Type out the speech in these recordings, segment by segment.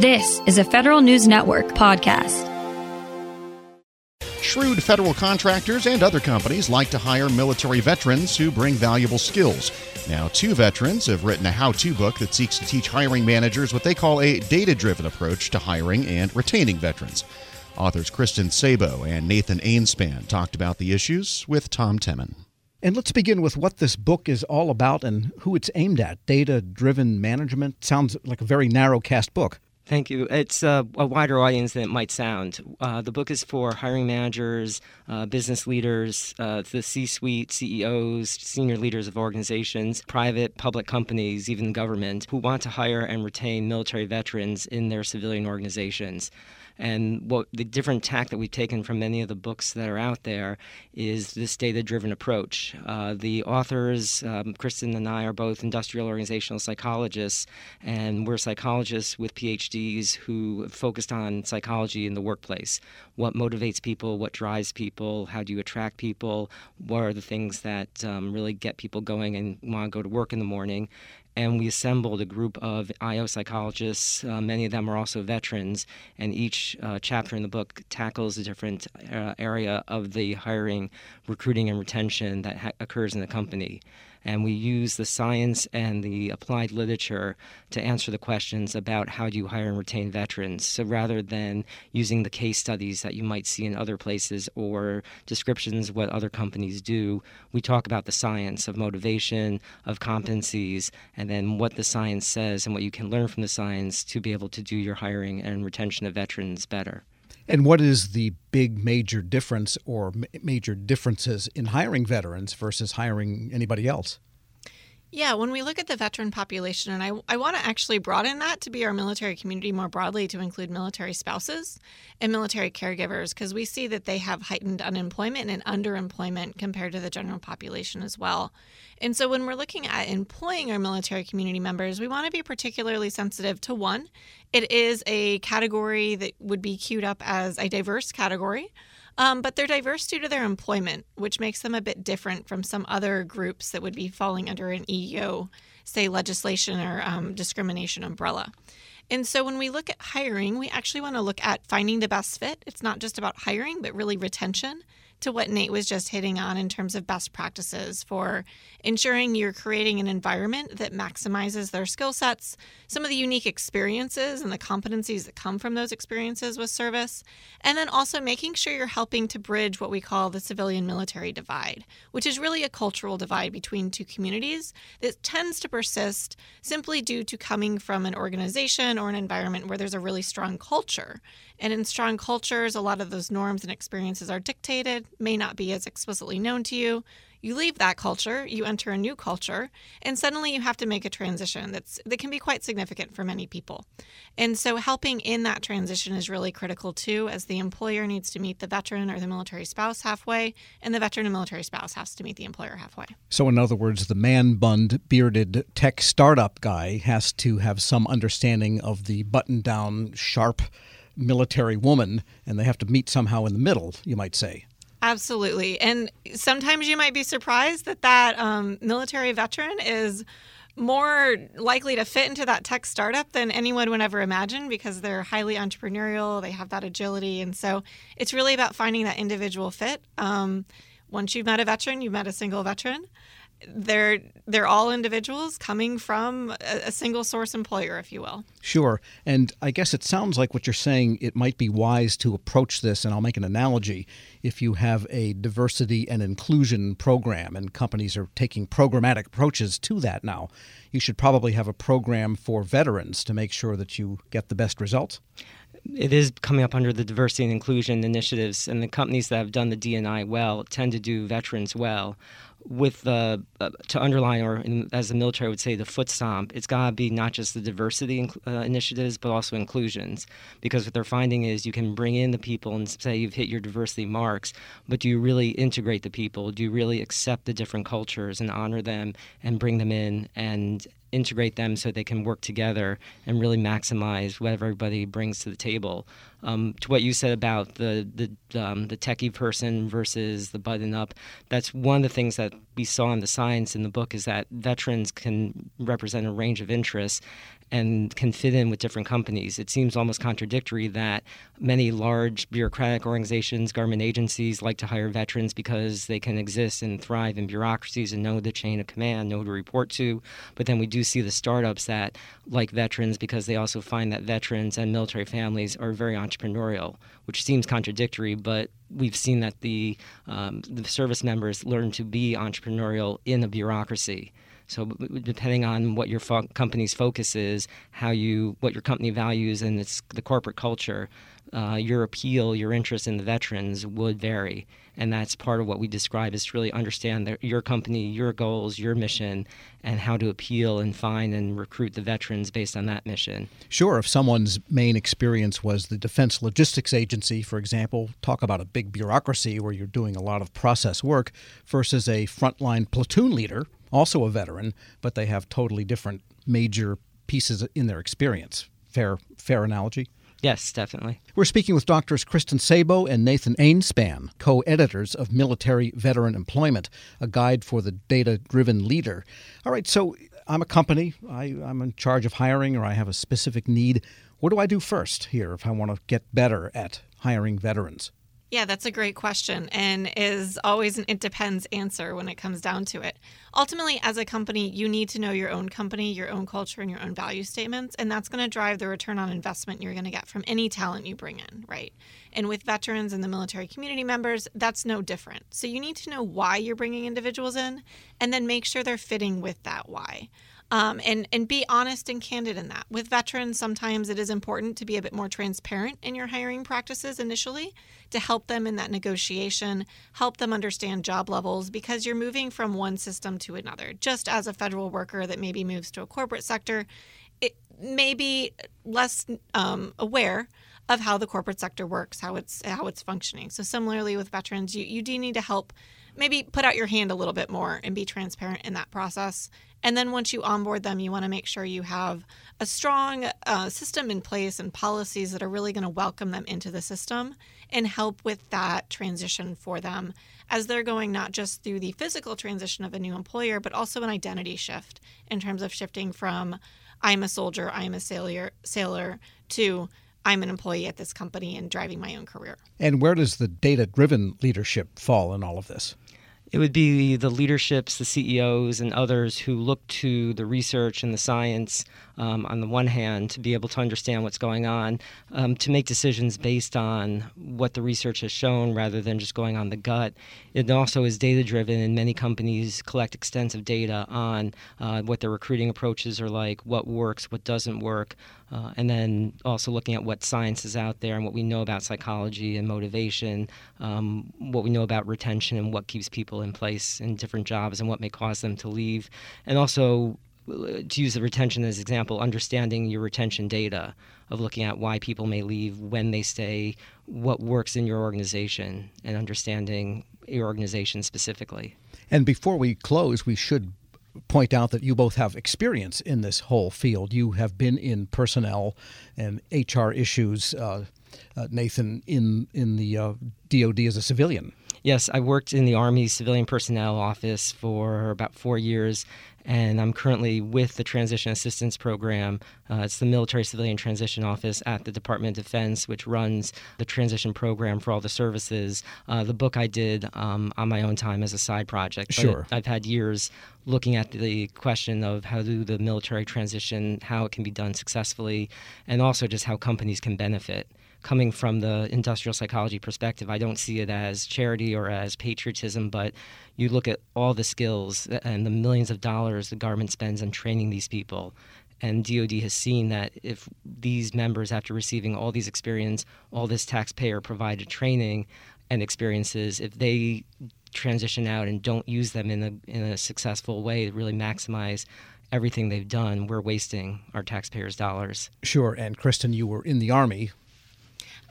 This is a Federal News Network podcast. Shrewd federal contractors and other companies like to hire military veterans who bring valuable skills. Now, two veterans have written a how to book that seeks to teach hiring managers what they call a data driven approach to hiring and retaining veterans. Authors Kristin Saboe and Nathan Ainspan talked about the issues with Tom Temin. And let's begin with what this book is all about and who it's aimed at. Data driven management sounds like a very narrow cast book. Thank you. It's uh, a wider audience than it might sound. Uh, the book is for hiring managers, uh, business leaders, uh, the C suite, CEOs, senior leaders of organizations, private, public companies, even government, who want to hire and retain military veterans in their civilian organizations. And what the different tack that we've taken from many of the books that are out there is this data driven approach. Uh, the authors, um, Kristin and I, are both industrial organizational psychologists, and we're psychologists with PhDs who focused on psychology in the workplace. What motivates people, what drives people, how do you attract people, what are the things that um, really get people going and want to go to work in the morning? And we assembled a group of IO psychologists. Uh, many of them are also veterans, and each uh, chapter in the book tackles a different uh, area of the hiring, recruiting, and retention that ha- occurs in the company and we use the science and the applied literature to answer the questions about how do you hire and retain veterans. So rather than using the case studies that you might see in other places or descriptions of what other companies do, we talk about the science of motivation, of competencies, and then what the science says and what you can learn from the science to be able to do your hiring and retention of veterans better. And what is the big major difference or major differences in hiring veterans versus hiring anybody else? Yeah, when we look at the veteran population, and I, I want to actually broaden that to be our military community more broadly to include military spouses and military caregivers, because we see that they have heightened unemployment and underemployment compared to the general population as well. And so when we're looking at employing our military community members, we want to be particularly sensitive to one, it is a category that would be queued up as a diverse category. Um, but they're diverse due to their employment, which makes them a bit different from some other groups that would be falling under an EEO, say legislation or um, discrimination umbrella. And so when we look at hiring, we actually want to look at finding the best fit. It's not just about hiring, but really retention to what Nate was just hitting on in terms of best practices for ensuring you're creating an environment that maximizes their skill sets, some of the unique experiences and the competencies that come from those experiences with service, and then also making sure you're helping to bridge what we call the civilian military divide, which is really a cultural divide between two communities that tends to persist simply due to coming from an organization or an environment where there's a really strong culture. And in strong cultures, a lot of those norms and experiences are dictated, may not be as explicitly known to you. You leave that culture, you enter a new culture, and suddenly you have to make a transition that's that can be quite significant for many people. And so helping in that transition is really critical too, as the employer needs to meet the veteran or the military spouse halfway, and the veteran and military spouse has to meet the employer halfway. So in other words, the man bunned bearded tech startup guy has to have some understanding of the button down sharp military woman, and they have to meet somehow in the middle, you might say. Absolutely. And sometimes you might be surprised that that um, military veteran is more likely to fit into that tech startup than anyone would ever imagine because they're highly entrepreneurial, they have that agility. And so it's really about finding that individual fit. Um, once you've met a veteran, you've met a single veteran they're they're all individuals coming from a, a, single source employer if you will. Sure. And i guess it sounds like what you're saying it might be wise to approach this and i'll make an analogy. If you have a diversity and inclusion program and companies are taking programmatic approaches to that now you should probably have a program for veterans to make sure that you get the best results. It is coming up under the diversity and inclusion initiatives, and the companies that have done the D&I well tend to do veterans well with the uh, to underline or in, as the military would say the foot stomp it's got to be not just the diversity uh, initiatives but also inclusions. Because what they're finding is you can bring in the people and say you've hit your diversity marks but do you really integrate the people? Do you really accept the different cultures and honor them and bring them in and integrate them so they can work together and really maximize what everybody brings to the table. Um, to what you said about the the, um, the techie person versus the button up, that's one of the things that we saw in the science in the book is that veterans can represent a range of interests, and can fit in with different companies. It seems almost contradictory that many large bureaucratic organizations, government agencies like to hire veterans because they can exist and thrive in bureaucracies and know the chain of command, know to report to. But then we do see the startups that like veterans because they also find that veterans and military families are very entrepreneurial, which seems contradictory, but we've seen that the, um, the service members learn to be entrepreneurial in a bureaucracy. So depending on what your fo- company's focus is, how you what your company values, and it's the corporate culture, uh, your appeal, your interest in the veterans would vary. And that's part of what we describe is to really understand your company, your goals, your mission, and how to appeal and find and recruit the veterans based on that mission. Sure, if someone's main experience was the Defense Logistics Agency, for example, talk about a big bureaucracy where you're doing a lot of process work versus a frontline platoon leader also a veteran, but they have totally different major pieces in their experience. Fair, fair analogy. Yes, definitely. We're speaking with doctors Kristin Saboe and Nathan Ainspan, co editors of Military Veteran Employment, a guide for the data driven leader. All right, so I'm a company, I, I'm in charge of hiring, or I have a specific need. What do I do first here if I want to get better at hiring veterans? Yeah, that's a great question and is always an it depends answer when it comes down to it. Ultimately, as a company, you need to know your own company, your own culture, and your own value statements, and that's going to drive the return on investment you're going to get from any talent you bring in, right? And with veterans and the military community members, that's no different. So you need to know why you're bringing individuals in and then make sure they're fitting with that why um, and and be honest and candid in that. With veterans, sometimes it is important to be a bit more transparent in your hiring practices initially to help them in that negotiation, help them understand job levels because you're moving from one system to another. Just as a federal worker that maybe moves to a corporate sector, it may be less um, aware of how the corporate sector works, how it's how it's functioning. So similarly with veterans, you, you do need to help maybe put out your hand a little bit more and be transparent in that process. And then once you onboard them, you want to make sure you have a strong uh, system in place and policies that are really going to welcome them into the system and help with that transition for them as they're going not just through the physical transition of a new employer, but also an identity shift in terms of shifting from I'm a soldier, I'm a sailor, sailor to I'm an employee at this company and driving my own career. And where does the data driven leadership fall in all of this? It would be the leaderships, the CEOs, and others who look to the research and the science um, on the one hand to be able to understand what's going on, um, to make decisions based on what the research has shown rather than just going on the gut. It also is data driven, and many companies collect extensive data on uh, what their recruiting approaches are like, what works, what doesn't work, uh, and then also looking at what science is out there and what we know about psychology and motivation, um, what we know about retention and what keeps people in place in different jobs and what may cause them to leave, and also to use the retention as example, understanding your retention data of looking at why people may leave, when they stay, what works in your organization, and understanding your organization specifically. And before we close, we should point out that you both have experience in this whole field. You have been in personnel and HR issues, uh, uh, Nathan, in in the uh, DoD as a civilian. Yes, I worked in the Army Civilian Personnel Office for about four years, and I'm currently with the Transition Assistance Program. Uh, it's the Military Civilian Transition Office at the Department of Defense, which runs the transition program for all the services. Uh, the book I did um, on my own time as a side project. Sure. I've had years looking at the question of how do the military transition, how it can be done successfully, and also just how companies can benefit coming from the industrial psychology perspective, I don't see it as charity or as patriotism, but you look at all the skills and the millions of dollars the government spends on training these people. And DoD has seen that if these members, after receiving all these experience, all this taxpayer provided training and experiences, if they transition out and don't use them in a, in a successful way to really maximize everything they've done, we're wasting our taxpayers' dollars. Sure. And Kristin, you were in the Army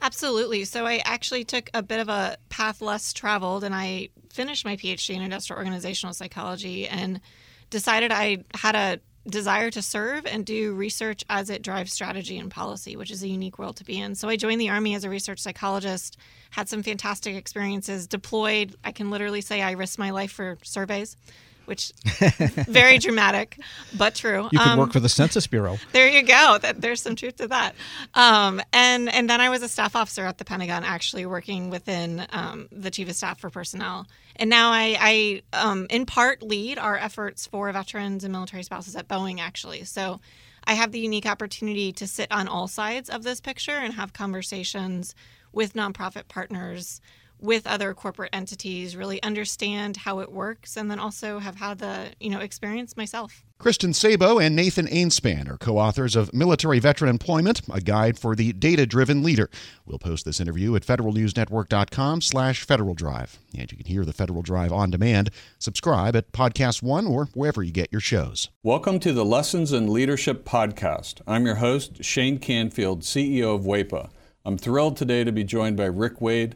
Absolutely. So I actually took a bit of a path less traveled and I finished my PhD in industrial organizational psychology and decided I had a desire to serve and do research as it drives strategy and policy, which is a unique world to be in. So I joined the Army as a research psychologist, had some fantastic experiences, deployed. I can literally say I risked my life for surveys which very dramatic, but true. You could um, work for the Census Bureau. There you go. That, there's some truth to that. Um, and and then I was a staff officer at the Pentagon, actually working within um, the chief of staff for personnel. And now I, I um, in part, lead our efforts for veterans and military spouses at Boeing, actually. So I have the unique opportunity to sit on all sides of this picture and have conversations with nonprofit partners with other corporate entities, really understand how it works, and then also have had the you know experience myself. Kristin Saboe and Nathan Ainspan are co-authors of Military Veteran Employment, a guide for the data-driven leader. We'll post this interview at federalnewsnetwork.com slash Federal Drive. And you can hear the Federal Drive on demand. Subscribe at Podcast One or wherever you get your shows. Welcome to the Lessons in Leadership Podcast. I'm your host, Shane Canfield, CEO of WEPA. I'm thrilled today to be joined by Rick Wade,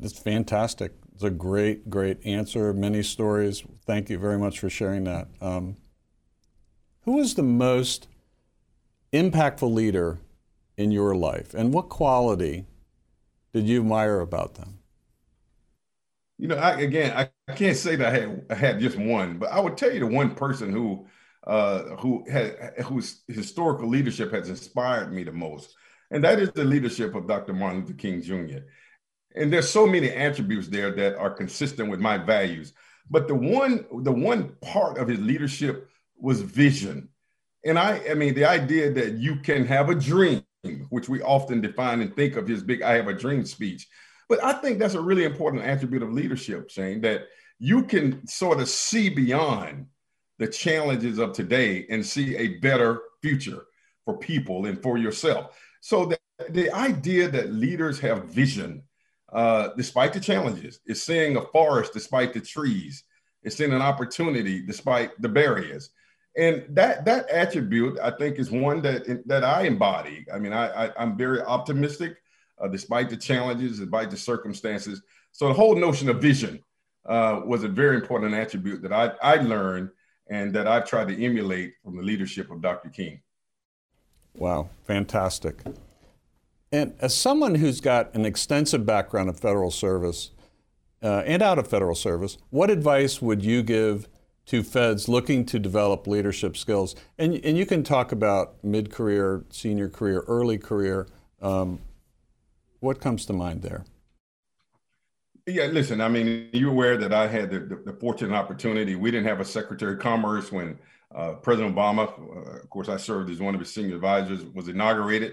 It's fantastic. It's a great, great answer. Many stories. Thank you very much for sharing that. Um, who is the most impactful leader in your life, and what quality did you admire about them? You know, I, again, I, I can't say that I had, I had just one, but I would tell you the one person who uh, who had whose historical leadership has inspired me the most, and that is the leadership of Dr. Martin Luther King Jr. And there's so many attributes there that are consistent with my values. But the one, the one part of his leadership was vision. And I, I mean, the idea that you can have a dream, which we often define and think of his big I have a dream speech. But I think that's a really important attribute of leadership, Shane, that you can sort of see beyond the challenges of today and see a better future for people and for yourself. So the, the idea that leaders have vision uh, despite the challenges. It's seeing a forest despite the trees. It's seeing an opportunity despite the barriers. And that that attribute, I think, is one that that I embody. I mean, I, I am very optimistic, uh, despite the challenges, despite the circumstances. So the whole notion of vision uh, was a very important attribute that I I learned and that I've tried to emulate from the leadership of Dr. King. Wow, fantastic. And as someone who's got an extensive background in federal service uh, and out of federal service, what advice would you give to feds looking to develop leadership skills? And, and you can talk about mid career, senior career, early career. Um, what comes to mind there? Yeah, listen, I mean, you're aware that I had the, the, the fortunate opportunity. We didn't have a Secretary of Commerce when uh, President Obama, uh, of course, I served as one of his senior advisors, was inaugurated.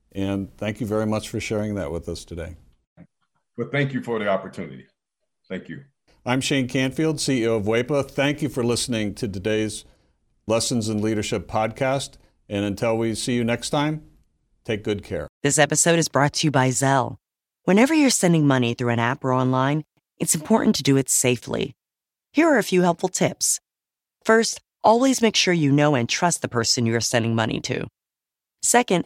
And thank you very much for sharing that with us today. Well, thank you for the opportunity. Thank you. I'm Shane Canfield, CEO of WEPA. Thank you for listening to today's Lessons in Leadership podcast. And until we see you next time, take good care. This episode is brought to you by Zelle. Whenever you're sending money through an app or online, it's important to do it safely. Here are a few helpful tips. First, always make sure you know and trust the person you are sending money to. Second,